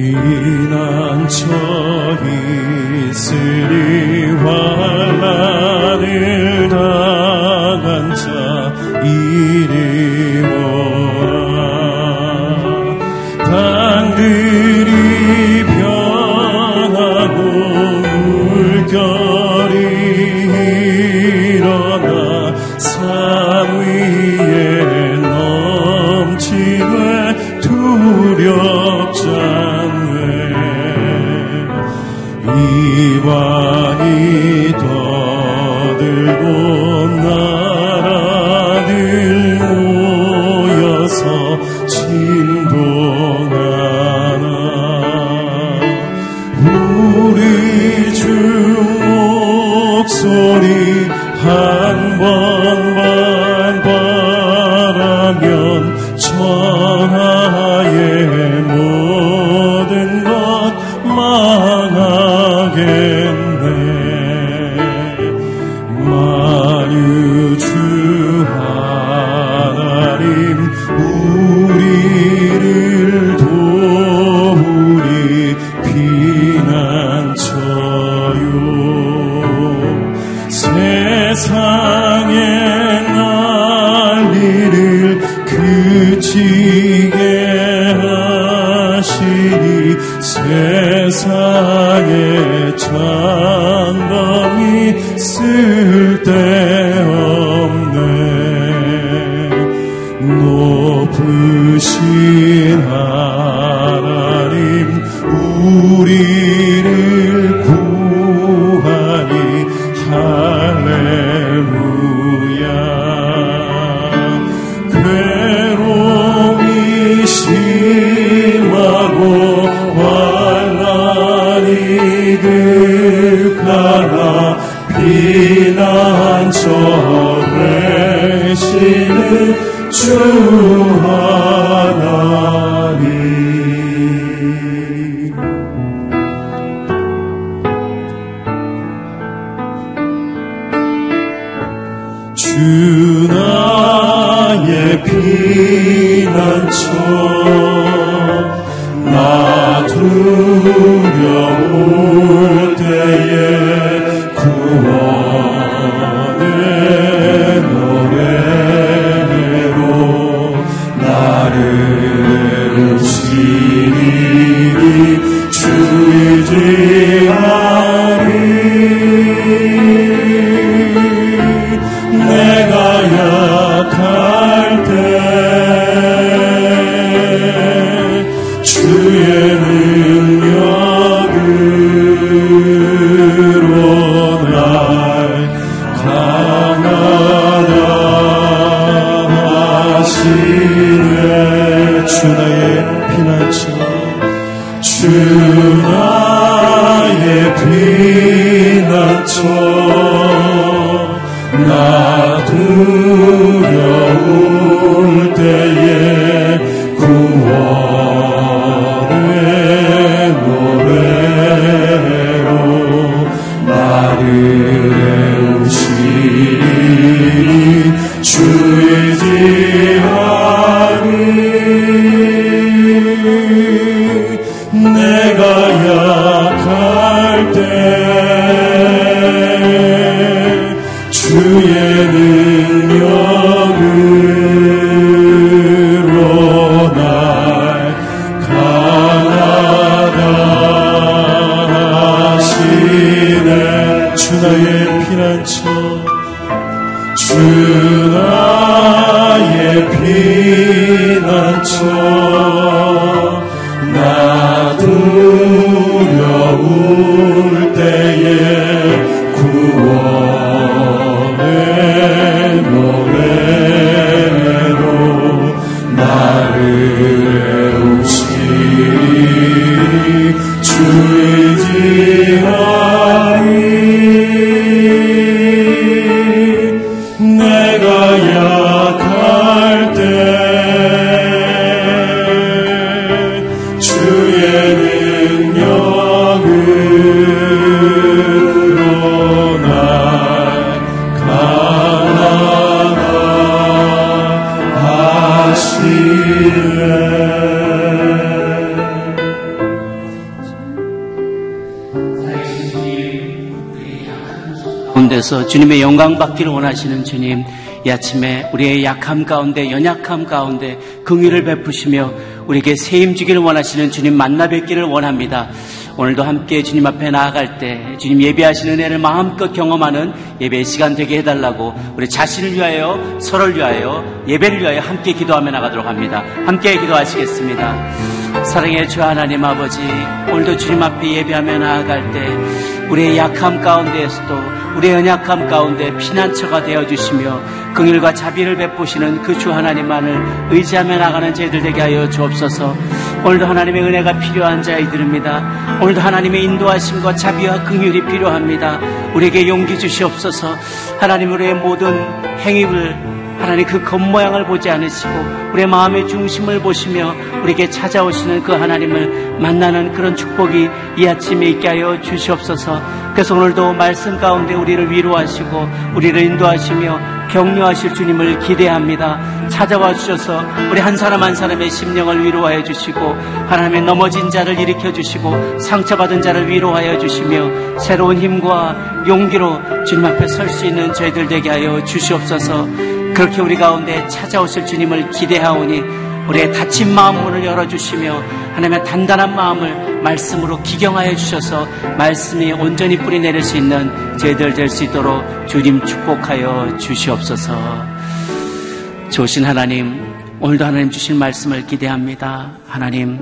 피난처 이스리와 나의 피난처 나 두려운 내가 약할 때 주님의 영광 받기를 원하시는 주님, 이 아침에 우리의 약함 가운데, 연약함 가운데 긍휼을 베푸시며 우리에게 세임 주기를 원하시는 주님 만나 뵙기를 원합니다. 오늘도 함께 주님 앞에 나아갈 때 주님 예배하시는 은혜를 마음껏 경험하는 예배 시간 되게 해달라고 우리 자신을 위하여 서로를 위하여 예배를 위하여 함께 기도하며 나가도록 합니다. 함께 기도하시겠습니다. 사랑의 주 하나님 아버지 오늘도 주님 앞에 예배하며 나아갈 때 우리의 약함 가운데에서도 우리의 연약함 가운데 피난처가 되어 주시며 긍휼과 자비를 베푸시는 그 주 하나님만을 의지하며 나가는 저희들 되게 하여 주옵소서. 오늘도 하나님의 은혜가 필요한 자이들입니다. 오늘도 하나님의 인도하심과 자비와 긍휼이 필요합니다. 우리에게 용기 주시옵소서. 하나님 우리의 모든 행위를 하나님 그 겉모양을 보지 않으시고 우리의 마음의 중심을 보시며 우리에게 찾아오시는 그 하나님을 만나는 그런 축복이 이 아침에 있게 하여 주시옵소서. 그래서 오늘도 말씀 가운데 우리를 위로하시고 우리를 인도하시며 격려하실 주님을 기대합니다. 찾아와 주셔서 우리 한 사람 한 사람의 심령을 위로하여 주시고 하나님의 넘어진 자를 일으켜 주시고 상처받은 자를 위로하여 주시며 새로운 힘과 용기로 주님 앞에 설 수 있는 저희들 되게 하여 주시옵소서. 그렇게 우리 가운데 찾아오실 주님을 기대하오니 우리의 닫힌 마음 문을 열어주시며 하나님의 단단한 마음을 말씀으로 기경하여 주셔서 말씀이 온전히 뿌리 내릴 수 있는 저희들 될 수 있도록 주님 축복하여 주시옵소서. 좋으신 하나님, 오늘도 하나님 주신 말씀을 기대합니다. 하나님,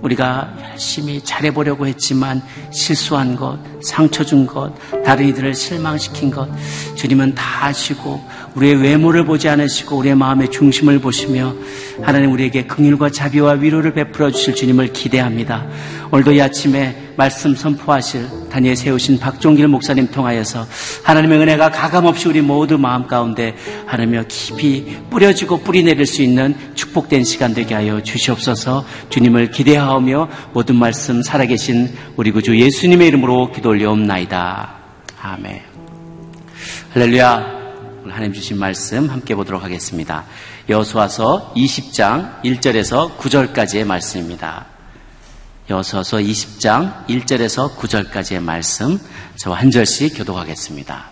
우리가 열심히 잘해보려고 했지만 실수한 것, 상처 준 것, 다른 이들을 실망시킨 것, 주님은 다 아시고 우리의 외모를 보지 않으시고 우리의 마음의 중심을 보시며 하나님 우리에게 긍휼과 자비와 위로를 베풀어 주실 주님을 기대합니다. 오늘도 이 아침에 말씀 선포하실 단위에 세우신 박종길 목사님 통하여서 하나님의 은혜가 가감없이 우리 모두 마음 가운데 하나며 깊이 뿌려지고 뿌리 내릴 수 있는 축복된 시간 되게 하여 주시옵소서 주님을 기대하며 모든 말씀 살아계신 우리 구주 예수님의 이름으로 기도 올려옵나이다. 아멘. 할렐루야. 하나님 주신 말씀 함께 보도록 하겠습니다. 여수와서 20장 1절에서 9절까지의 말씀입니다. 여수와서 20장 1절에서 9절까지의 말씀 저와 한 절씩 교독하겠습니다.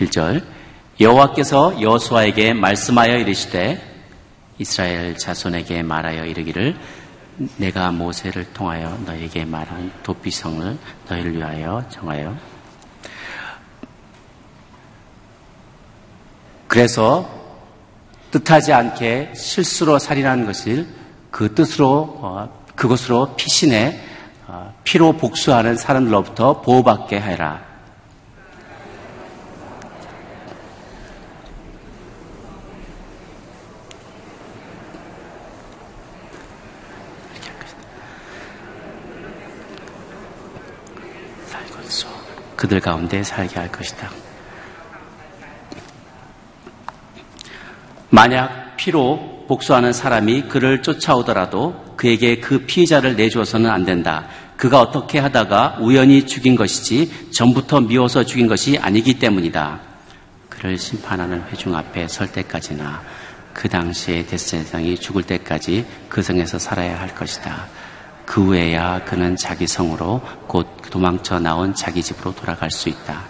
1절 여호와께서 여수아에게 말씀하여 이르시되 이스라엘 자손에게 말하여 이르기를 내가 모세를 통하여 너에게 말한 도피성을 너희를 위하여 정하여 그래서 뜻하지 않게 실수로 살인하는 것을 그 뜻으로 어, 그것으로 피신해 어, 피로 복수하는 사람들로부터 보호받게 하라. 그들 가운데 살게 할 것이다. 만약 피로 복수하는 사람이 그를 쫓아오더라도 그에게 그 피해자를 내주어서는 안 된다. 그가 어떻게 하다가 우연히 죽인 것이지 전부터 미워서 죽인 것이 아니기 때문이다. 그를 심판하는 회중 앞에 설 때까지나 그 당시에 데스세상이 죽을 때까지 그 성에서 살아야 할 것이다. 그 후에야 그는 자기 성으로 곧 도망쳐 나온 자기 집으로 돌아갈 수 있다.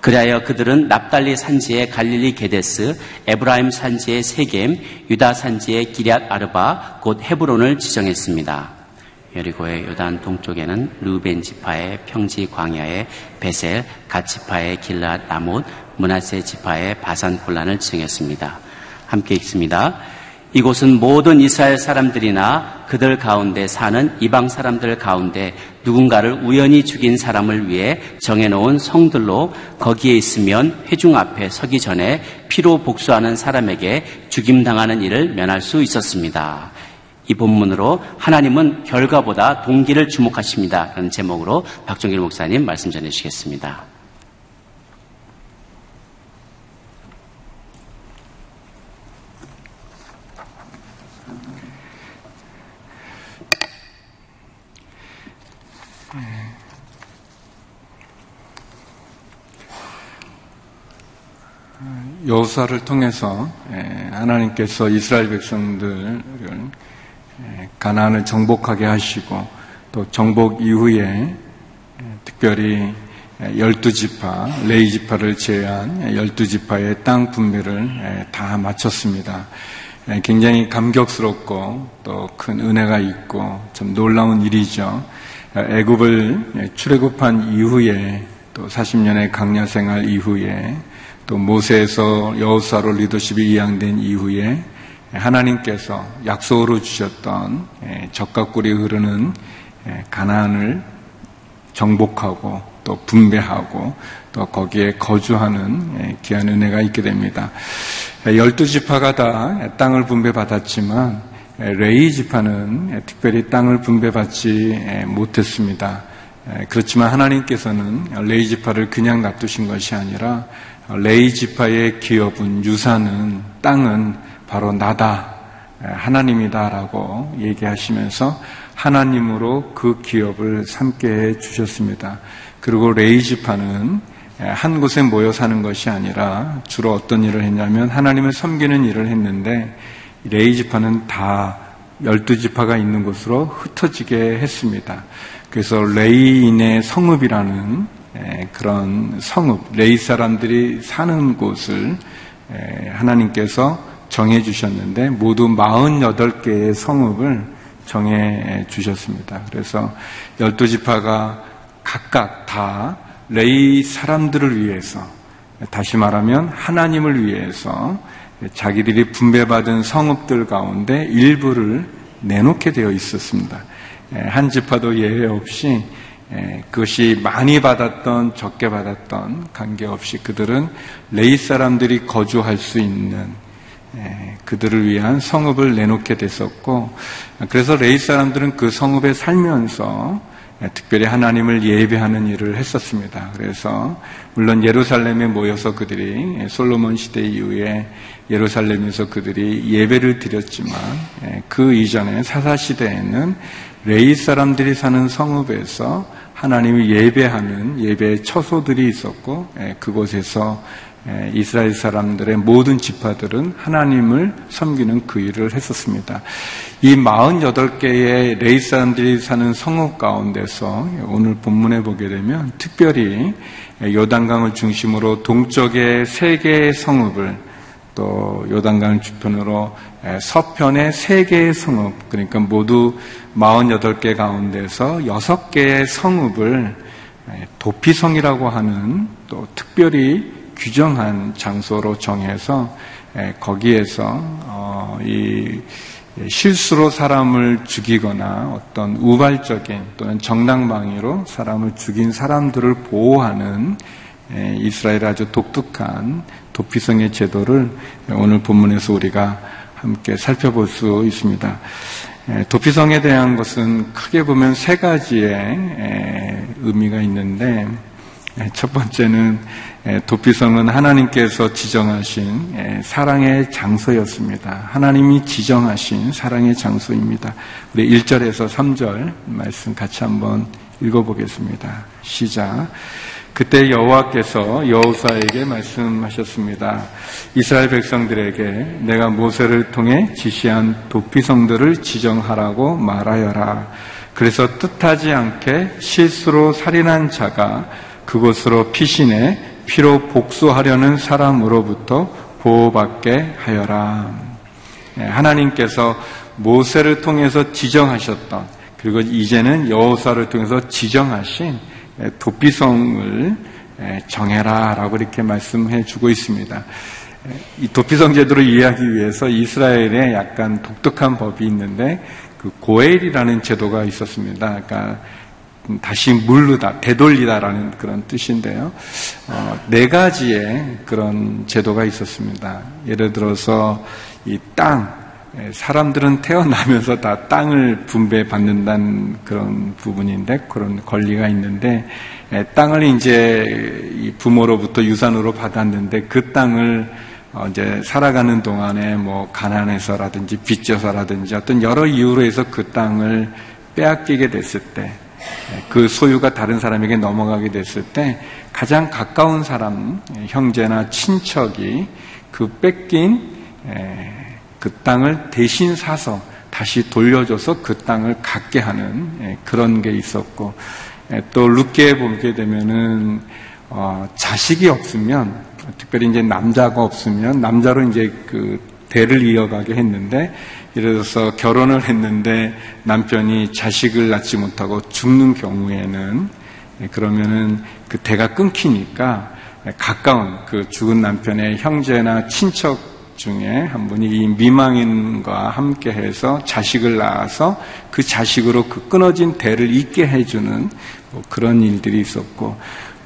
그리하여 그들은 납달리 산지의 갈릴리 게데스, 에브라임 산지의 세겜, 유다 산지의 기리앗 아르바, 곧 헤브론을 지정했습니다. 여리고의 요단 동쪽에는 루벤 지파의 평지 광야의 베셀, 갓 지파의 길르앗 라못, 므낫세 지파의 바산 골란을 지정했습니다. 함께 읽습니다. 이곳은 모든 이스라엘 사람들이나 그들 가운데 사는 이방 사람들 가운데 누군가를 우연히 죽인 사람을 위해 정해놓은 성들로 거기에 있으면 회중 앞에 서기 전에 피로 복수하는 사람에게 죽임당하는 일을 면할 수 있었습니다. 이 본문으로 하나님은 결과보다 동기를 주목하십니다. 라는 제목으로 박종길 목사님 말씀 전해주시겠습니다. 여호사를 통해서 하나님께서 이스라엘 백성들을 가나안을 정복하게 하시고 또 정복 이후에 특별히 열두 지파, 레이 지파를 제외한 열두 지파의 땅 분배를 다 마쳤습니다. 굉장히 감격스럽고 또 큰 은혜가 있고 좀 놀라운 일이죠. 애굽을 출애굽한 이후에 또 40년의 강야 생활 이후에 또 모세에서 여호사로 리더십이 이양된 이후에 하나님께서 약속으로 주셨던 적과 꿀이 흐르는 가나안을 정복하고 또 분배하고 또 거기에 거주하는 귀한 은혜가 있게 됩니다. 열두 지파가 다 땅을 분배받았지만 레이 지파는 특별히 땅을 분배받지 못했습니다. 그렇지만 하나님께서는 레위 지파를 그냥 놔두신 것이 아니라 레위 지파의 기업은 유산은 땅은 바로 나다 하나님이다라고 얘기하시면서 하나님으로 그 기업을 삼게 해 주셨습니다. 그리고 레위 지파는 한 곳에 모여 사는 것이 아니라 주로 어떤 일을 했냐면 하나님을 섬기는 일을 했는데 레위 지파는 다 열두 지파가 있는 곳으로 흩어지게 했습니다. 그래서 레이인의 성읍이라는 그런 성읍, 레이 사람들이 사는 곳을 하나님께서 정해 주셨는데 모두 48개의 성읍을 정해 주셨습니다. 그래서 열두 지파가 각각 다 레이 사람들을 위해서 다시 말하면 하나님을 위해서 자기들이 분배받은 성읍들 가운데 일부를 내놓게 되어 있었습니다. 한 지파도 예외 없이 그것이 많이 받았던 적게 받았던 관계없이 그들은 레이 사람들이 거주할 수 있는 그들을 위한 성읍을 내놓게 됐었고 그래서 레이 사람들은 그 성읍에 살면서 예, 특별히 하나님을 예배하는 일을 했었습니다. 그래서 물론 예루살렘에 모여서 그들이 예, 솔로몬 시대 이후에 예루살렘에서 그들이 예배를 드렸지만 예, 그 이전에 사사 시대에는 레이 사람들이 사는 성읍에서 하나님을 예배하는 예배의 처소들이 있었고 그곳에서 예, 이스라엘 사람들의 모든 지파들은 하나님을 섬기는 그 일을 했었습니다. 이 48개의 레이 사람들이 사는 성읍 가운데서 오늘 본문에 보게 되면 특별히 요단강을 중심으로 동쪽의 세 개의 성읍을 또 요단강 주편으로 서편의 세 개의 성읍 그러니까 모두 48개 가운데서 6개의 성읍을 도피성이라고 하는 또 특별히 규정한 장소로 정해서 거기에서 어, 이 실수로 사람을 죽이거나 어떤 우발적인 또는 정당방위로 사람을 죽인 사람들을 보호하는 이스라엘 아주 독특한 도피성의 제도를 오늘 본문에서 우리가 함께 살펴볼 수 있습니다. 도피성에 대한 것은 크게 보면 세 가지의 의미가 있는데 첫 번째는 도피성은 하나님께서 지정하신 사랑의 장소였습니다. 하나님이 지정하신 사랑의 장소입니다. 우리 1절에서 3절 말씀 같이 한번 읽어보겠습니다. 시작. 그때 여호와께서 여호사에게 말씀하셨습니다. 이스라엘 백성들에게 내가 모세를 통해 지시한 도피성들을 지정하라고 말하여라. 그래서 뜻하지 않게 실수로 살인한 자가 그곳으로 피신해 피로 복수하려는 사람으로부터 보호받게 하여라. 예, 하나님께서 모세를 통해서 지정하셨던 그리고 이제는 여호사를 통해서 지정하신 예, 도피성을 예, 정해라라고 이렇게 말씀해 주고 있습니다. 이 도피성 제도를 이해하기 위해서 이스라엘에 약간 독특한 법이 있는데 그 고엘이라는 제도가 있었습니다. 그러니까 다시 물르다, 되돌리다라는 그런 뜻인데요. 어, 네 가지의 그런 제도가 있었습니다. 예를 들어서 이 땅, 예, 사람들은 태어나면서 다 땅을 분배받는다는 그런 부분인데 그런 권리가 있는데 예, 땅을 이제 부모로부터 유산으로 받았는데 그 땅을 어, 이제 살아가는 동안에 뭐 가난해서라든지 빚져서라든지 어떤 여러 이유로 해서 그 땅을 빼앗기게 됐을 때 그 소유가 다른 사람에게 넘어가게 됐을 때 가장 가까운 사람, 형제나 친척이 그 뺏긴 그 땅을 대신 사서 다시 돌려줘서 그 땅을 갖게 하는 그런 게 있었고 또 룻게 보게 되면은 어, 자식이 없으면 특별히 이제 남자가 없으면 남자로 이제 그 대를 이어가게 했는데 예를 들어서 결혼을 했는데 남편이 자식을 낳지 못하고 죽는 경우에는 그러면은 그 대가 끊기니까 가까운 그 죽은 남편의 형제나 친척 중에 한 분이 이 미망인과 함께 해서 자식을 낳아서 그 자식으로 그 끊어진 대를 잇게 해주는 뭐 그런 일들이 있었고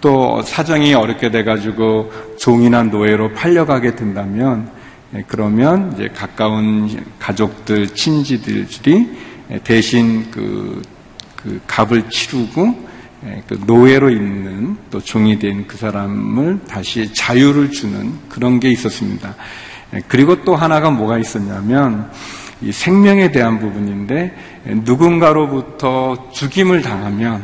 또 사정이 어렵게 돼가지고 종이나 노예로 팔려가게 된다면 예, 그러면 이제 가까운 가족들, 친지들이 대신 그, 그 값을 치르고 예, 그 노예로 있는 또 종이 된 그 사람을 다시 자유를 주는 그런 게 있었습니다. 예, 그리고 또 하나가 뭐가 있었냐면 이 생명에 대한 부분인데 누군가로부터 죽임을 당하면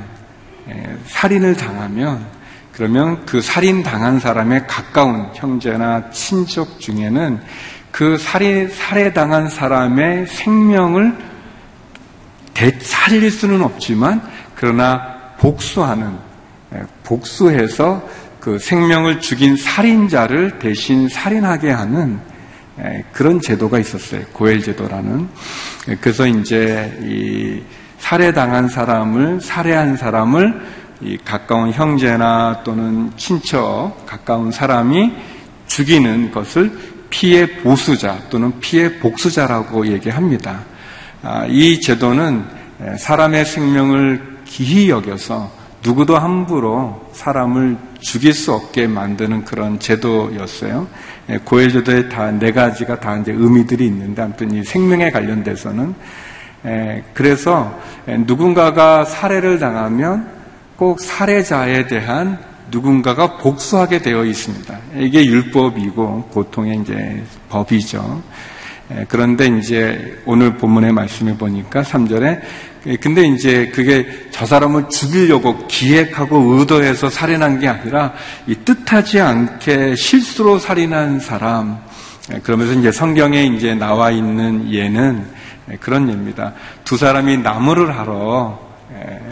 살인을 당하면 그러면 그 살인 당한 사람의 가까운 형제나 친척 중에는 그 살인 살해당한 사람의 생명을 대, 살릴 수는 없지만 그러나 복수하는 복수해서 그 생명을 죽인 살인자를 대신 살인하게 하는 그런 제도가 있었어요. 고엘 제도라는. 그래서 이제 이 살해당한 사람을 살해한 사람을 이 가까운 형제나 또는 친척, 가까운 사람이 죽이는 것을 피해 보수자 또는 피해 복수자라고 얘기합니다. 아, 이 제도는 사람의 생명을 기히 여겨서 누구도 함부로 사람을 죽일 수 없게 만드는 그런 제도였어요. 고해제도에 다네 가지가 다 이제 의미들이 있는데 아무튼 이 생명에 관련돼서는 그래서 누군가가 살해를 당하면 꼭 살해자에 대한 누군가가 복수하게 되어 있습니다. 이게 율법이고 고통의 이제 법이죠. 예, 그런데 이제 오늘 본문의 말씀을 보니까 3절에 예, 근데 이제 그게 저 사람을 죽이려고 기획하고 의도해서 살인한 게 아니라 이 뜻하지 않게 실수로 살인한 사람 예, 그러면서 이제 성경에 이제 나와 있는 예는 그런 예입니다. 두 사람이 나무를 하러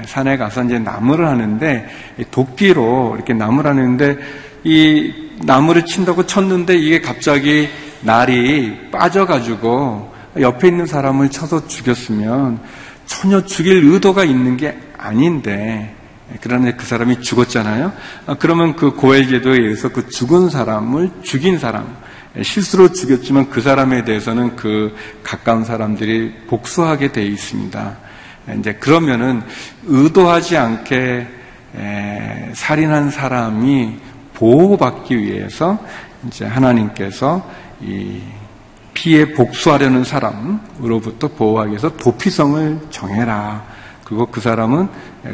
산에 가서 이제 나무를 하는데 도끼로 이렇게 나무를 하는데 이 나무를 친다고 쳤는데 이게 갑자기 날이 빠져가지고 옆에 있는 사람을 쳐서 죽였으면 전혀 죽일 의도가 있는 게 아닌데 그러나 그 사람이 죽었잖아요. 아, 그러면 그 고헬제도에 의해서 그 죽은 사람을 죽인 사람 실수로 죽였지만 그 사람에 대해서는 그 가까운 사람들이 복수하게 되어 있습니다. 이제 그러면은 의도하지 않게 에, 살인한 사람이 보호받기 위해서 이제 하나님께서 이 피해 복수하려는 사람으로부터 보호하기 위해서 도피성을 정해라. 그리고 그 사람은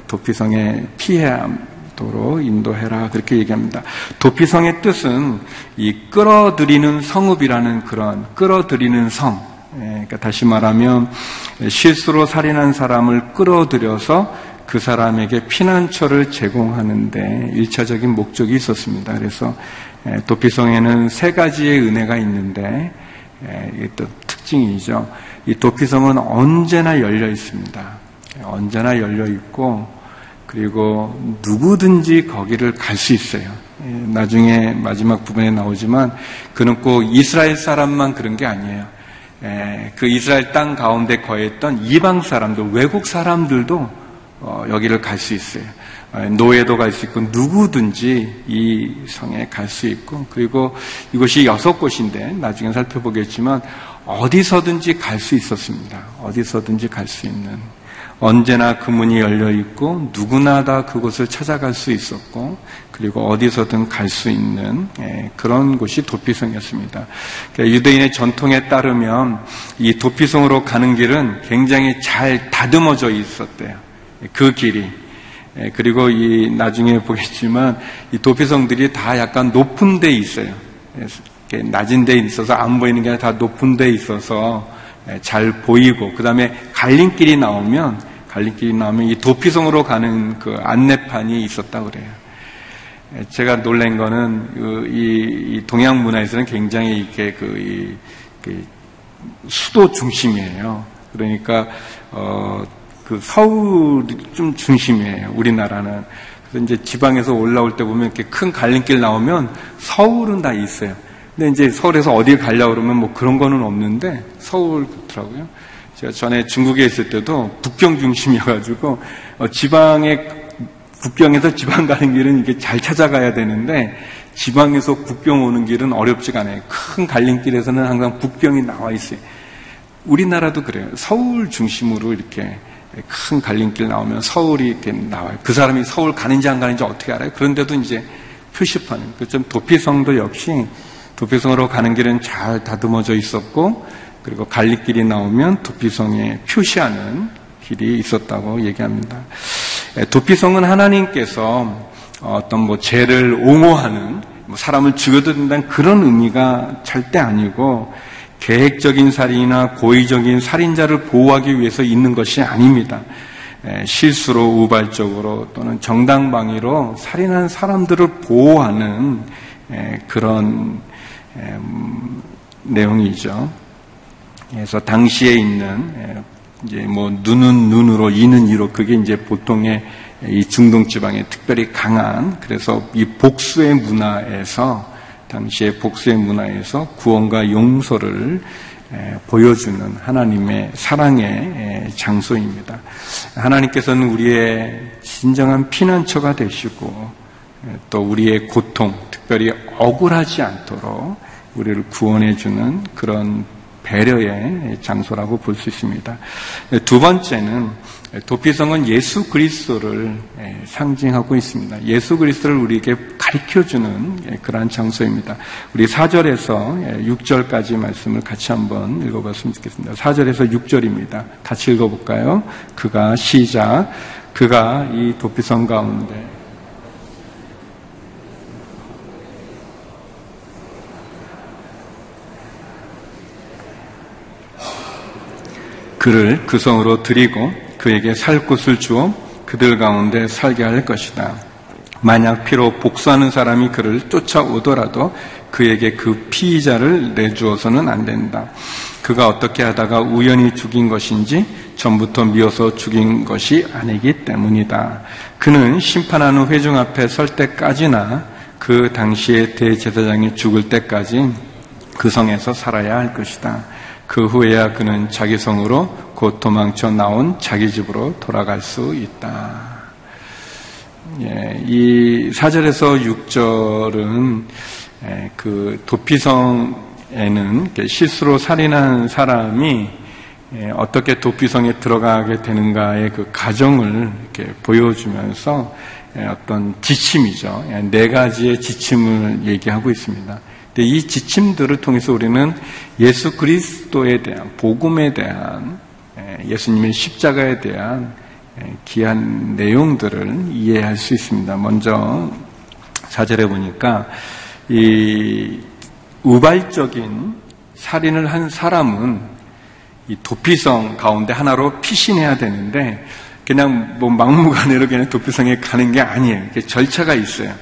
도피성에 피해도록 인도해라. 그렇게 얘기합니다. 도피성의 뜻은 이 끌어들이는 성읍이라는 그런 끌어들이는 성, 예, 그러니까 다시 말하면 실수로 살인한 사람을 끌어들여서 그 사람에게 피난처를 제공하는데 일차적인 목적이 있었습니다. 그래서 예, 도피성에는 세 가지의 은혜가 있는데 예, 이게 또 특징이죠. 이 도피성은 언제나 열려 있습니다. 언제나 열려 있고 그리고 누구든지 거기를 갈 수 있어요. 나중에 마지막 부분에 나오지만 그는 꼭 이스라엘 사람만 그런 게 아니에요. 그 이스라엘 땅 가운데 거했던 이방 사람들, 외국 사람들도 어, 여기를 갈 수 있어요. 노예도 갈 수 있고 누구든지 이 성에 갈 수 있고 그리고 이곳이 여섯 곳인데 나중에 살펴보겠지만 어디서든지 갈 수 있었습니다. 어디서든지 갈 수 있는 언제나 그 문이 열려 있고 누구나 다 그곳을 찾아갈 수 있었고 그리고 어디서든 갈 수 있는 예, 그런 곳이 도피성이었습니다. 그러니까 유대인의 전통에 따르면 이 도피성으로 가는 길은 굉장히 잘 다듬어져 있었대요. 그 길이. 예, 그리고 이 나중에 보겠지만 이 도피성들이 다 약간 높은 데 있어요. 낮은 데 있어서 안 보이는 게 아니라 다 높은 데 있어서 예, 잘 보이고 그 다음에 갈림길이 나오면 갈림길이 나오면 이 도피성으로 가는 그 안내판이 있었다 그래요. 예, 제가 놀란 거는 그 이, 이 동양 문화에서는 굉장히 이렇게 그, 이, 그 수도 중심이에요. 그러니까 어, 그 서울이 좀 중심이에요. 우리나라는. 그래서 이제 지방에서 올라올 때 보면 이렇게 큰 갈림길 나오면 서울은 다 있어요. 근데 이제 서울에서 어딜 가려고 그러면 뭐 그런 거는 없는데 서울 그렇더라고요. 제가 전에 중국에 있을 때도 북경 중심이어가지고 어, 지방에 국경에서 지방 가는 길은 이게 잘 찾아가야 되는데 지방에서 국경 오는 길은 어렵지가 않아요. 큰 갈림길에서는 항상 국경이 나와 있어요. 우리나라도 그래요. 서울 중심으로 이렇게 큰 갈림길 나오면 서울이 나와요. 그 사람이 서울 가는지 안 가는지 어떻게 알아요? 그런데도 이제 표시판은. 그좀 도피성도 역시 도피성으로 가는 길은 잘 다듬어져 있었고 그리고 갈림길이 나오면 도피성에 표시하는 길이 있었다고 얘기합니다. 도피성은 하나님께서 어떤 뭐 죄를 옹호하는 뭐 사람을 죽여도 된다는 그런 의미가 절대 아니고 계획적인 살인이나 고의적인 살인자를 보호하기 위해서 있는 것이 아닙니다. 실수로 우발적으로 또는 정당방위로 살인한 사람들을 보호하는 그런 음, 내용이죠. 그래서 당시에 있는 이제 뭐 눈은 눈으로 이는 이로 그게 이제 보통의 이 중동 지방에 특별히 강한 그래서 이 복수의 문화에서 당시의 복수의 문화에서 구원과 용서를 보여주는 하나님의 사랑의 장소입니다. 하나님께서는 우리의 진정한 피난처가 되시고 또 우리의 고통, 특별히 억울하지 않도록 우리를 구원해주는 그런 배려의 장소라고 볼 수 있습니다. 두 번째는 도피성은 예수 그리스도를 예, 상징하고 있습니다. 예수 그리스도를 우리에게 가르쳐주는 예, 그러한 장소입니다. 우리 4절에서 6절까지 예, 말씀을 같이 한번 읽어봤으면 좋겠습니다. 4절에서 6절입니다. 같이 읽어볼까요? 그가 시작. 그가 이 도피성 가운데 그를 그 성으로 드리고 그에게 살 곳을 주어 그들 가운데 살게 할 것이다. 만약 피로 복수하는 사람이 그를 쫓아오더라도 그에게 그 피의자를 내주어서는 안 된다. 그가 어떻게 하다가 우연히 죽인 것인지 전부터 미워서 죽인 것이 아니기 때문이다. 그는 심판하는 회중 앞에 설 때까지나 그 당시에 대제사장이 죽을 때까지 그 성에서 살아야 할 것이다. 그 후에야 그는 자기 성으로 곧 도망쳐 나온 자기 집으로 돌아갈 수 있다. 예, 이 4절에서 6절은 예, 그 도피성에는 실수로 살인한 사람이 예, 어떻게 도피성에 들어가게 되는가의 그 과정을 이렇게 보여주면서 예, 어떤 지침이죠. 예, 네 가지의 지침을 얘기하고 있습니다. 이 지침들을 통해서 우리는 예수 그리스도에 대한 복음에 대한 예수님의 십자가에 대한 귀한 내용들을 이해할 수 있습니다. 먼저 사절에 보니까 이 우발적인 살인을 한 사람은 이 도피성 가운데 하나로 피신해야 되는데 그냥 뭐 막무가내로 그냥 도피성에 가는 게 아니에요. 절차가 있어요.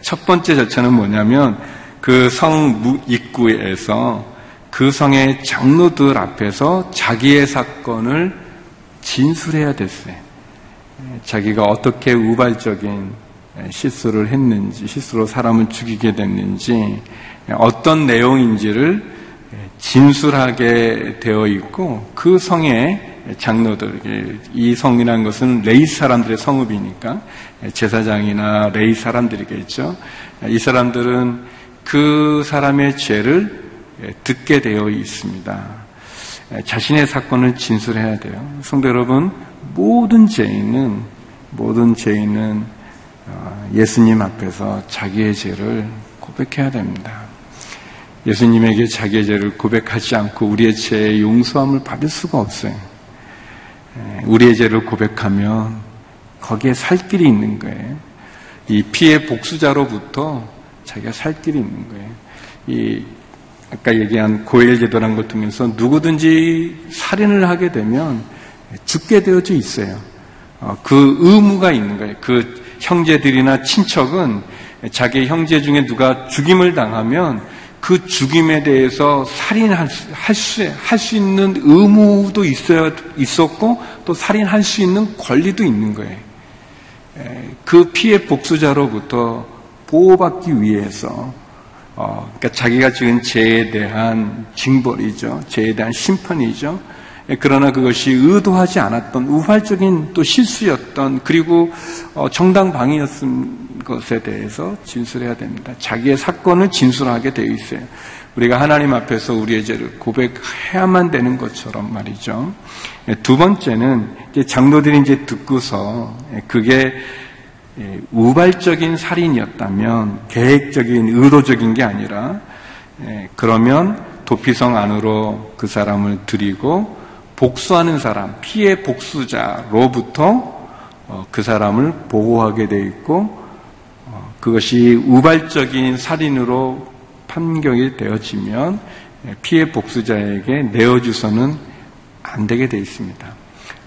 첫 번째 절차는 뭐냐면 그 성 입구에서 그 성의 장로들 앞에서 자기의 사건을 진술해야 됐어요. 자기가 어떻게 우발적인 실수를 했는지, 실수로 사람을 죽이게 됐는지, 어떤 내용인지를 진술하게 되어 있고, 그 성의 장로들, 이 성이라는 것은 레이 사람들의 성읍이니까, 제사장이나 레이 사람들이겠죠. 이 사람들은 그 사람의 죄를 듣게 되어 있습니다. 자신의 사건을 진술해야 돼요. 성도 여러분, 모든 죄인은 모든 죄인은 어, 예수님 앞에서 자기의 죄를 고백해야 됩니다. 예수님에게 자기의 죄를 고백하지 않고 우리의 죄의 용서함을 받을 수가 없어요. 우리의 죄를 고백하면 거기에 살 길이 있는 거예요. 이 피해 복수자로부터 자기가 살 길이 있는 거예요. 이 아까 얘기한 고일 제도라는 걸 통해서 누구든지 살인을 하게 되면 죽게 되어져 있어요. 어, 그 의무가 있는 거예요. 그 형제들이나 친척은 자기 형제 중에 누가 죽임을 당하면 그 죽임에 대해서 살인할 수, 할 수, 할 수 있는 의무도 있어야, 있었고 또 살인할 수 있는 권리도 있는 거예요. 그 피해 복수자로부터 보호받기 위해서 어, 그러니까 자기가 지은 죄에 대한 징벌이죠. 죄에 대한 심판이죠. 그러나 그것이 의도하지 않았던 우발적인 또 실수였던 그리고 어, 정당방위였던 것에 대해서 진술해야 됩니다. 자기의 사건을 진술하게 되어 있어요. 우리가 하나님 앞에서 우리의 죄를 고백해야만 되는 것처럼 말이죠. 두 번째는 장로들이 이제 듣고서 그게 예, 우발적인 살인이었다면 계획적인 의도적인 게 아니라 예, 그러면 도피성 안으로 그 사람을 들이고 복수하는 사람, 피해 복수자로부터 어, 그 사람을 보호하게 돼 있고 어, 그것이 우발적인 살인으로 판결이 되어지면 예, 피해 복수자에게 내어주서는 안 되게 돼 있습니다.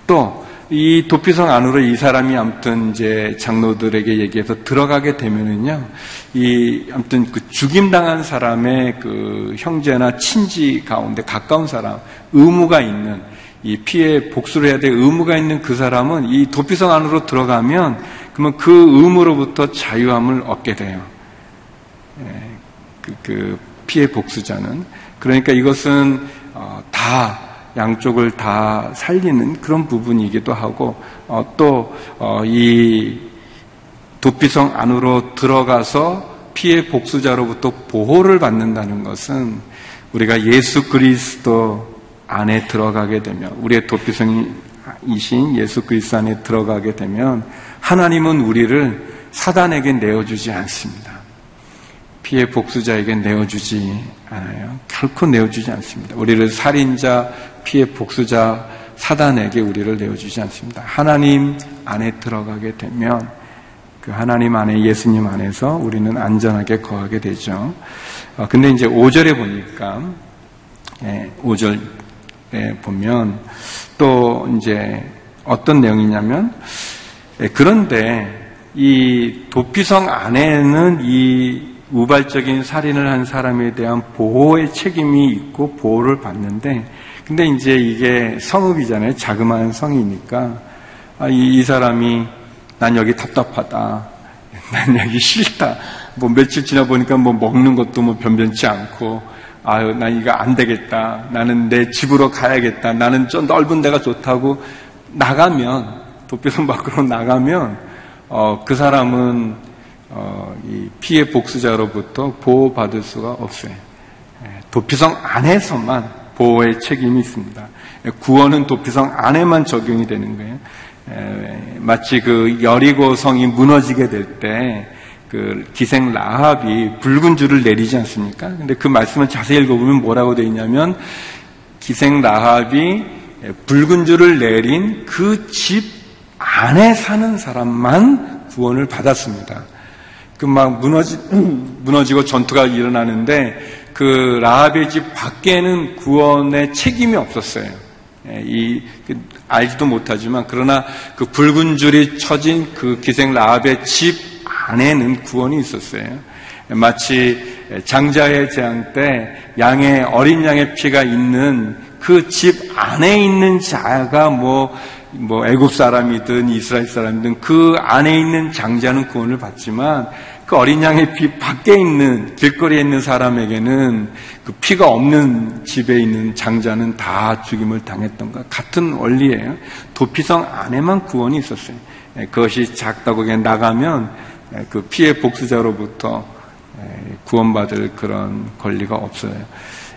또 이 도피성 안으로 이 사람이 아무튼 이제 장로들에게 얘기해서 들어가게 되면은요, 이 아무튼 그 죽임당한 사람의 그 형제나 친지 가운데 가까운 사람, 의무가 있는 이 피해 복수를 해야 될 의무가 있는 그 사람은 이 도피성 안으로 들어가면 그러면 그 의무로부터 자유함을 얻게 돼요. 예, 그, 그 피해 복수자는 그러니까 이것은 어, 다 양쪽을 다 살리는 그런 부분이기도 하고 어, 또이 어, 도피성 안으로 들어가서 피해 복수자로부터 보호를 받는다는 것은 우리가 예수 그리스도 안에 들어가게 되면 우리의 도피성이신 예수 그리스도 안에 들어가게 되면 하나님은 우리를 사단에게 내어주지 않습니다. 피해 복수자에게 내어주지 않아요. 결코 내어주지 않습니다. 우리를 살인자, 피해 복수자 사단에게 우리를 내어주지 않습니다. 하나님 안에 들어가게 되면 그 하나님 안에 예수님 안에서 우리는 안전하게 거하게 되죠. 어, 근데 이제 5절에 보니까 예, 5절에 보면 또 이제 어떤 내용이냐면 예, 그런데 이 도피성 안에는 이 우발적인 살인을 한 사람에 대한 보호의 책임이 있고 보호를 받는데 근데 이제 이게 성읍이잖아요. 자그마한 성이니까 아, 이, 이 사람이 난 여기 답답하다. 난 여기 싫다. 뭐 며칠 지나 보니까 뭐 먹는 것도 뭐 변변치 않고 아유 난 이거 안 되겠다. 나는 내 집으로 가야겠다. 나는 좀 넓은 데가 좋다고 나가면 도피성 밖으로 나가면 어, 그 사람은 어, 이 피해 복수자로부터 보호받을 수가 없어요. 예, 도피성 안에서만 보호의 책임이 있습니다. 구원은 도피성 안에만 적용이 되는 거예요. 마치 그 여리고 성이 무너지게 될 때 그 기생 라합이 붉은 줄을 내리지 않습니까? 근데 그 말씀을 자세히 읽어보면 뭐라고 되어 있냐면 기생 라합이 붉은 줄을 내린 그 집 안에 사는 사람만 구원을 받았습니다. 그 막 무너지, 무너지고 전투가 일어나는데 그 라합의 집 밖에는 구원의 책임이 없었어요. 예, 이 그, 알지도 못하지만 그러나 그 붉은 줄이 쳐진 그 기생 라합의 집 안에는 구원이 있었어요. 마치 장자의 재앙 때 양의 어린 양의 피가 있는 그 집 안에 있는 자가 뭐, 뭐 애굽 사람이든 이스라엘 사람이든 그 안에 있는 장자는 구원을 받지만 그 어린 양의 피 밖에 있는 길거리에 있는 사람에게는 그 피가 없는 집에 있는 장자는 다 죽임을 당했던 것 같은 원리예요. 도피성 안에만 구원이 있었어요. 예, 그것이 작다고 나가면 예, 그 피해 복수자로부터 예, 구원받을 그런 권리가 없어요.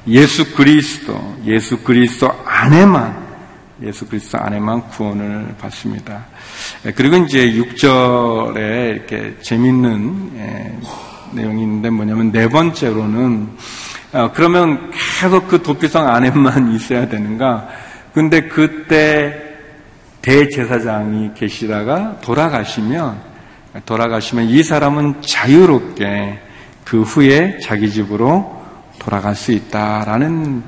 예수 그리스도, 예수 그리스도 안에만 예수 그리스도 안에만 구원을 받습니다. 예, 그리고 이제 6절에 이렇게 재밌는 예, 내용이 있는데 뭐냐면 네 번째로는 어, 그러면 계속 그 도피성 안에만 있어야 되는가? 근데 그때 대제사장이 계시다가 돌아가시면 돌아가시면 이 사람은 자유롭게 그 후에 자기 집으로 돌아갈 수 있다라는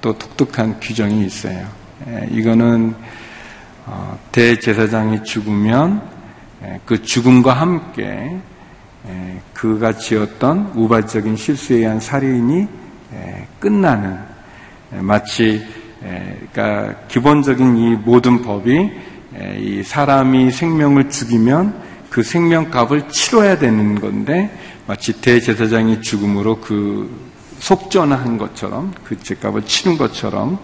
또 독특한 규정이 있어요. 예, 이거는 어, 대제사장이 죽으면 예, 그 죽음과 함께 그가 지었던 우발적인 실수에 의한 살인이 끝나는 마치 그러니까 기본적인 이 모든 법이 이 사람이 생명을 죽이면 그 생명값을 치러야 되는 건데 마치 대제사장이 죽음으로 그 속전한 것처럼 그 죄값을 치는 것처럼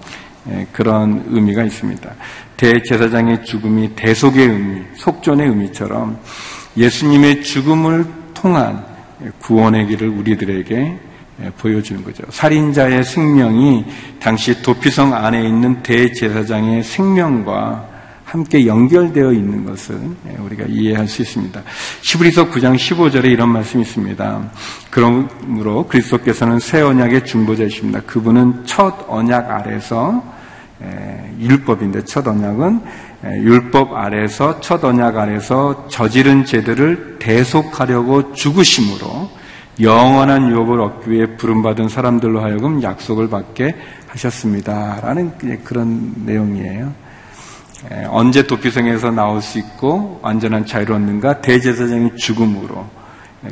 그런 의미가 있습니다. 대제사장의 죽음이 대속의 의미, 속전의 의미처럼 예수님의 죽음을 통한 구원의 길을 우리들에게 보여주는 거죠. 살인자의 생명이 당시 도피성 안에 있는 대제사장의 생명과 함께 연결되어 있는 것을 우리가 이해할 수 있습니다. 시브리서 9장 15절에 이런 말씀이 있습니다. 그러므로 그리스도께서는 새 언약의 중보자이십니다. 그분은 첫 언약 아래서 율법인데 첫 언약은 율법 아래서 첫 언약 아래서 저지른 죄들을 대속하려고 죽으심으로 영원한 유업을 얻기 위해 부름받은 사람들로 하여금 약속을 받게 하셨습니다. 라는 그런 내용이에요. 언제 도피성에서 나올 수 있고 완전한 자유를 얻는가? 대제사장의 죽음으로.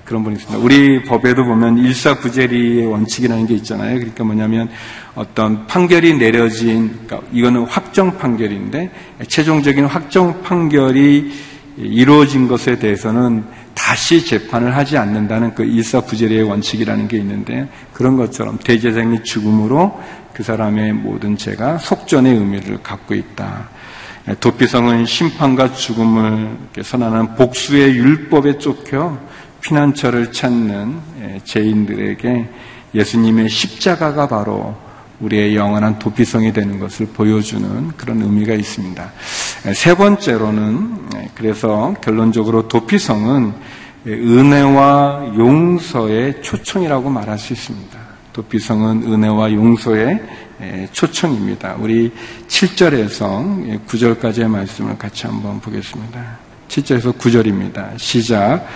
그런 분이 있습니다. 우리 법에도 보면 일사구제리의 원칙이라는 게 있잖아요. 그러니까 뭐냐면 어떤 판결이 내려진, 그러니까 이거는 확정 판결인데 최종적인 확정 판결이 이루어진 것에 대해서는 다시 재판을 하지 않는다는 그 일사부재리의 원칙이라는 게 있는데 그런 것처럼 대제사장의 죽음으로 그 사람의 모든 죄가 속전의 의미를 갖고 있다. 도피성은 심판과 죽음을 선언하는 복수의 율법에 쫓겨 피난처를 찾는 예, 죄인들에게 예수님의 십자가가 바로 우리의 영원한 도피성이 되는 것을 보여주는 그런 의미가 있습니다. 세 번째로는 예, 그래서 결론적으로 도피성은 은혜와 용서의 초청이라고 말할 수 있습니다. 도피성은 은혜와 용서의 예, 초청입니다. 우리 7절에서 9절까지의 말씀을 같이 한번 보겠습니다. 7절에서 9절입니다. 시작.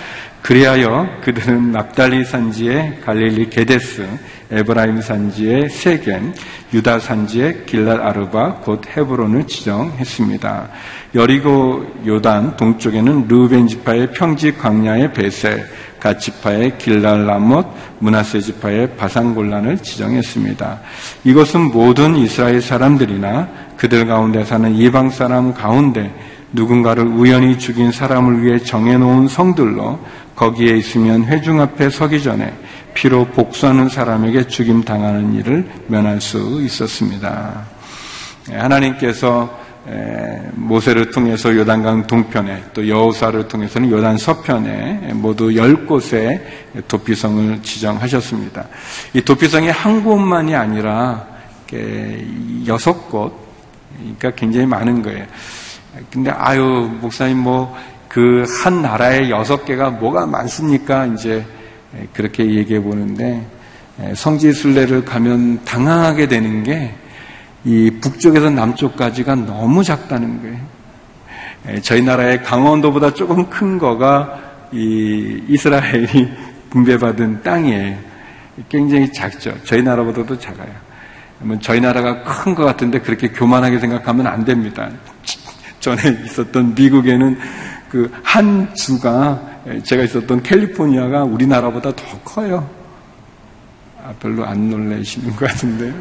그리하여 그들은 납달리 산지의 갈릴리 게데스, 에브라임 산지의 세겜, 유다 산지의 길랏 아르바, 곧 헤브론을 지정했습니다. 여리고 요단 동쪽에는 르벤 지파의 평지 광야의 베셀, 가치파의 길랄라못, 문하세 지파의 바산골란을 지정했습니다. 이것은 모든 이스라엘 사람들이나 그들 가운데 사는 이방 사람 가운데 누군가를 우연히 죽인 사람을 위해 정해놓은 성들로 거기에 있으면 회중 앞에 서기 전에 피로 복수하는 사람에게 죽임 당하는 일을 면할 수 있었습니다. 하나님께서 모세를 통해서 요단강 동편에 또 여호사를 통해서는 요단 서편에 모두 열 곳의 도피성을 지정하셨습니다. 이 도피성이 한 곳만이 아니라 여섯 곳, 그러니까 굉장히 많은 거예요. 근데 아유 목사님 뭐 그 한 나라에 여섯 개가 뭐가 많습니까? 이제 그렇게 얘기해 보는데 성지 순례를 가면 당황하게 되는 게 이 북쪽에서 남쪽까지가 너무 작다는 거예요. 저희 나라의 강원도보다 조금 큰 거가 이 이스라엘이 분배받은 땅이에요. 굉장히 작죠. 저희 나라보다도 작아요. 저희 나라가 큰 것 같은데 그렇게 교만하게 생각하면 안 됩니다. 전에 있었던 미국에는 그 한 주가 제가 있었던 캘리포니아가 우리나라보다 더 커요. 아, 별로 안 놀라시는 것 같은데요.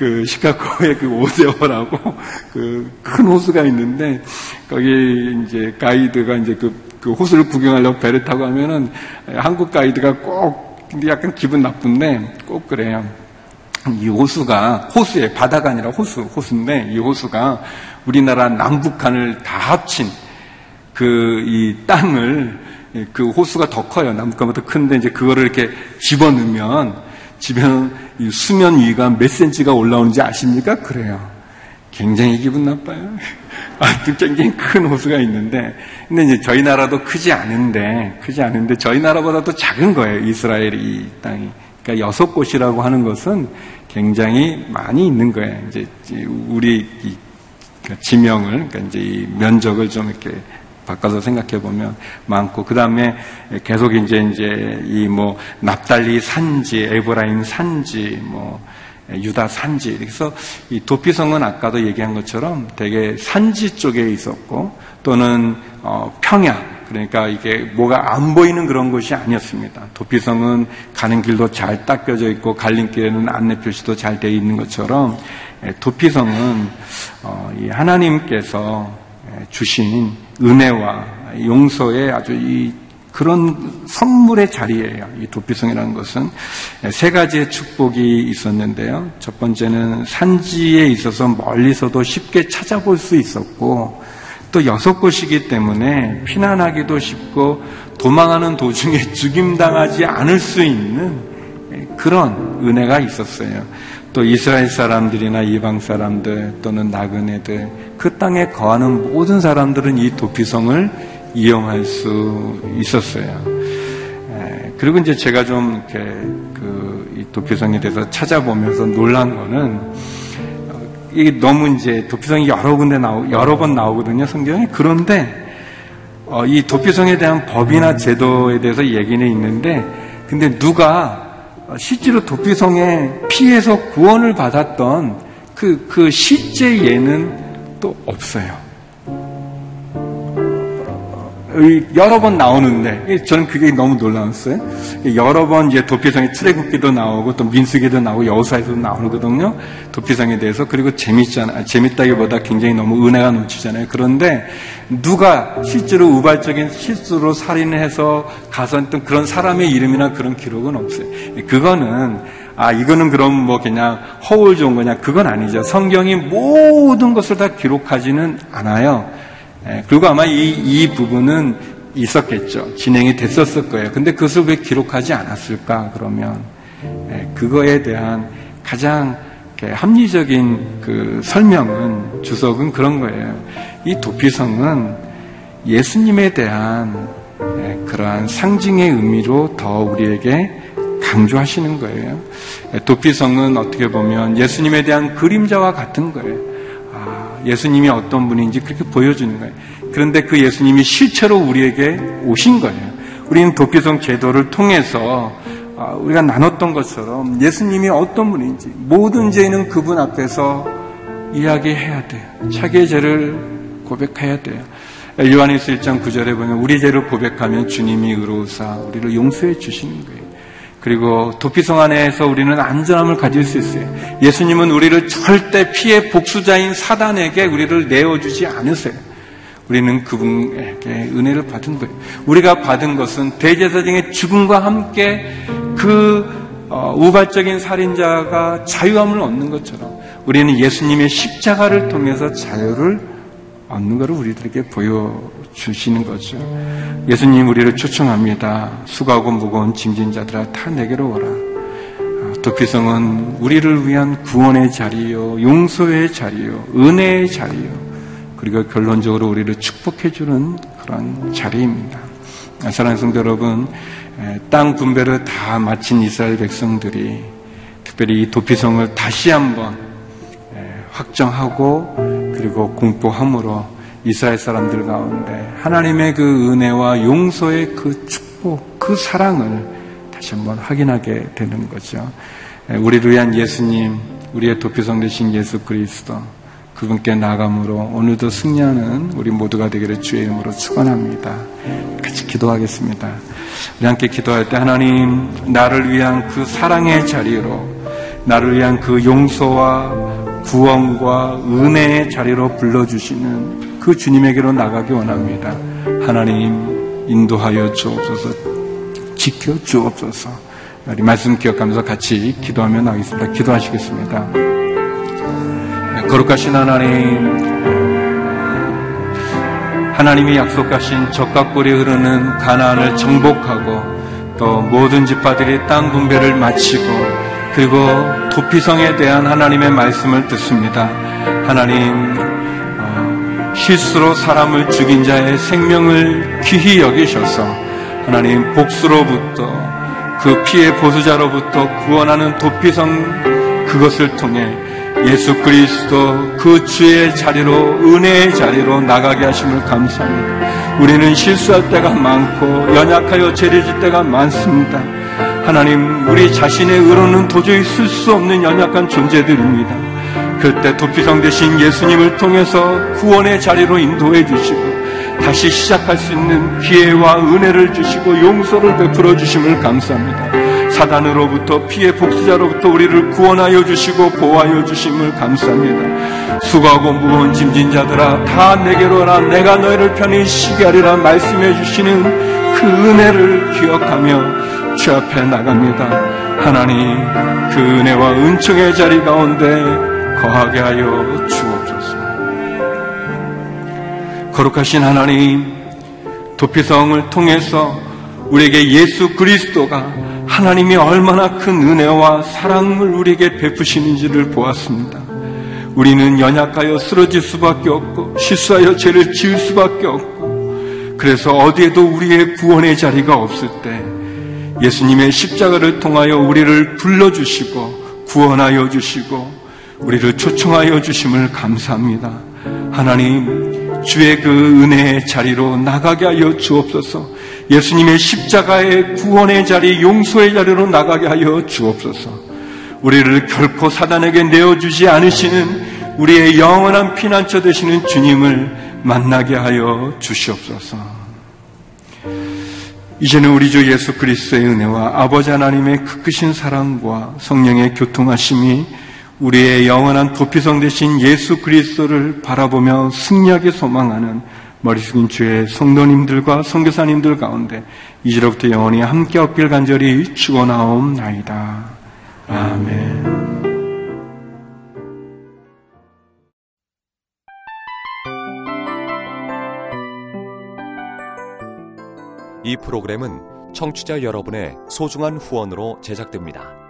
그 시카고에 그 오세오라고 그 큰 호수가 있는데 거기 이제 가이드가 이제 그, 그 호수를 구경하려고 배를 타고 하면은 한국 가이드가 꼭 약간 기분 나쁜데 꼭 그래요. 이 호수가 호수에 바다가 아니라 호수 호수인데 이 호수가 우리나라 남북한을 다 합친 그 이 땅을 그 호수가 더 커요. 남북한보다 큰데 이제 그거를 이렇게 집어넣으면 집에는 수면 위가 몇 센치가 올라오는지 아십니까? 그래요. 굉장히 기분 나빠요. 아무튼 굉장히 큰 호수가 있는데, 근데 이제 저희 나라도 크지 않은데, 크지 않은데 저희 나라보다도 작은 거예요. 이스라엘이 이 땅이. 그러니까 여섯 곳이라고 하는 것은 굉장히 많이 있는 거예요. 이제 우리 지명을, 그러니까 이제 면적을 좀 이렇게 바꿔서 생각해 보면 많고 그 다음에 계속 이제 이제 이 뭐 납달리 산지, 에브라임 산지, 뭐 유다 산지. 그래서 이 도피성은 아까도 얘기한 것처럼 되게 산지 쪽에 있었고 또는 어 평야 그러니까 이게 뭐가 안 보이는 그런 것이 아니었습니다. 도피성은 가는 길도 잘 닦여져 있고 갈림길에는 안내 표시도 잘 되어 있는 것처럼 예, 도피성은 어, 하나님께서 예, 주신 은혜와 용서의 아주 이 그런 선물의 자리예요. 이 도피성이라는 것은 세 가지의 축복이 있었는데요. 첫 번째는 산지에 있어서 멀리서도 쉽게 찾아볼 수 있었고 또 여섯 곳이기 때문에 피난하기도 쉽고 도망하는 도중에 죽임당하지 않을 수 있는 그런 은혜가 있었어요. 또 이스라엘 사람들이나 이방 사람들 또는 나그네들 그 땅에 거하는 모든 사람들은 이 도피성을 이용할 수 있었어요. 그리고 이제 제가 좀 이렇게 그 도피성에 대해서 찾아보면서 놀란 거는 어, 이게 너무 이제 도피성이 여러 군데 나오 여러 번 나오거든요 성경에 그런데 어, 이 도피성에 대한 법이나 제도에 대해서 얘기는 있는데 근데 누가 실제로 도피성에 피해서 구원을 받았던 그, 그 실제 예는 또 없어요. 여러 번 나오는데 저는 그게 너무 놀라웠어요. 여러 번 이제 도피성의 출애굽기도 나오고 또 민수기도 나오고 여호사에서도 나오거든요. 도피성에 대해서 그리고 재밌잖아. 재밌다기보다 굉장히 너무 은혜가 넘치잖아요. 그런데 누가 실제로 우발적인 실수로 살인을 해서 가서 했던 그런 사람의 이름이나 그런 기록은 없어요. 그거는 아 이거는 그럼 뭐 그냥 허울 좋은 거냐 그건 아니죠. 성경이 모든 것을 다 기록하지는 않아요. 예, 그리고 아마 이, 이 부분은 있었겠죠. 진행이 됐었을 거예요. 근데 그것을 왜 기록하지 않았을까, 그러면. 예, 그거에 대한 가장 합리적인 그 설명은, 주석은 그런 거예요. 이 도피성은 예수님에 대한 예, 그러한 상징의 의미로 더 우리에게 강조하시는 거예요. 도피성은 어떻게 보면 예수님에 대한 그림자와 같은 거예요. 예수님이 어떤 분인지 그렇게 보여주는 거예요. 그런데 그 예수님이 실체로 우리에게 오신 거예요. 우리는 도피성 제도를 통해서 아, 우리가 나눴던 것처럼 예수님이 어떤 분인지 모든 죄는 그분 앞에서 이야기해야 돼요. 자기의 죄를 고백해야 돼요. 요한일서 1장 9절에 보면 우리 죄를 고백하면 주님이 의로우사 우리를 용서해 주시는 거예요. 그리고 도피성 안에서 우리는 안전함을 가질 수 있어요. 예수님은 우리를 절대 피해 복수자인 사단에게 우리를 내어주지 않으세요. 우리는 그분에게 은혜를 받은 거예요. 우리가 받은 것은 대제사장의 죽음과 함께 그 어, 우발적인 살인자가 자유함을 얻는 것처럼 우리는 예수님의 십자가를 통해서 자유를 얻는 것을 우리들에게 보여 주시는 거죠. 예수님 우리를 초청합니다. 수고하고 무거운 짐진 자들아 다 내게로 오라. 아, 도피성은 우리를 위한 구원의 자리요, 용서의 자리요, 은혜의 자리요, 그리고 결론적으로 우리를 축복해주는 그런 자리입니다. 아, 사랑하는 성도 여러분, 땅 분배를 다 마친 이스라엘 백성들이 특별히 이 도피성을 다시 한번 확정하고 그리고 공포함으로 이스라엘 사람들 가운데 하나님의 그 은혜와 용서의 그 축복, 그 사랑을 다시 한번 확인하게 되는 거죠. 우리를 위한 예수님, 우리의 도피성 되신 예수 그리스도, 그분께 나감으로 오늘도 승리하는 우리 모두가 되기를 주의 이름으로 축원합니다. 같이 기도하겠습니다. 우리 함께 기도할 때 하나님 나를 위한 그 사랑의 자리로 나를 위한 그 용서와 구원과 은혜의 자리로 불러주시는 그 주님에게로 나가기 원합니다. 하나님 인도하여 주옵소서 지켜 주옵소서 우리 말씀 기억하면서 같이 기도하며 나가겠습니다. 기도하시겠습니다. 네, 거룩하신 하나님 하나님이 약속하신 적각골이 흐르는 가나안을 정복하고 또 모든 지파들이 땅 분배를 마치고 그리고 도피성에 대한 하나님의 말씀을 듣습니다. 하나님 어, 실수로 사람을 죽인 자의 생명을 귀히 여기셔서 하나님 복수로부터 그 피해 보수자로부터 구원하는 도피성 그것을 통해 예수 그리스도 그 주의 자리로 은혜의 자리로 나가게 하심을 감사합니다. 우리는 실수할 때가 많고 연약하여 죄를 질 때가 많습니다. 하나님, 우리 자신의 의로는 도저히 쓸 수 없는 연약한 존재들입니다. 그때 도피성 되신 예수님을 통해서 구원의 자리로 인도해 주시고, 다시 시작할 수 있는 기회와 은혜를 주시고 용서를 베풀어 주심을 감사합니다. 사단으로부터 피해 복수자로부터 우리를 구원하여 주시고 보호하여 주심을 감사합니다. 수고하고 무거운 짐진 자들아 다 내게로 오라 내가 너희를 편히 쉬게 하리라 말씀해 주시는 그 은혜를 기억하며 주 앞에 나갑니다. 하나님 그 은혜와 은총의 자리 가운데 거하게 하여 주옵소서. 거룩하신 하나님 도피성을 통해서 우리에게 예수 그리스도가 하나님이 얼마나 큰 은혜와 사랑을 우리에게 베푸시는지를 보았습니다. 우리는 연약하여 쓰러질 수밖에 없고 실수하여 죄를 지을 수밖에 없고 그래서 어디에도 우리의 구원의 자리가 없을 때 예수님의 십자가를 통하여 우리를 불러주시고 구원하여 주시고 우리를 초청하여 주심을 감사합니다. 하나님 주의 그 은혜의 자리로 나가게 하여 주옵소서. 예수님의 십자가의 구원의 자리, 용서의 자리로 나가게 하여 주옵소서. 우리를 결코 사단에게 내어주지 않으시는 우리의 영원한 피난처 되시는 주님을 만나게 하여 주시옵소서. 이제는 우리 주 예수 그리스도의 은혜와 아버지 하나님의 그 크신 사랑과 성령의 교통하심이 우리의 영원한 도피성 되신 예수 그리스도를 바라보며 승리하게 소망하는 머리 숙인 주의 성도님들과 성교사님들 가운데 이제로부터 영원히 함께 없길 간절히 축원하옵나이다. 아멘. 이 프로그램은 청취자 여러분의 소중한 후원으로 제작됩니다.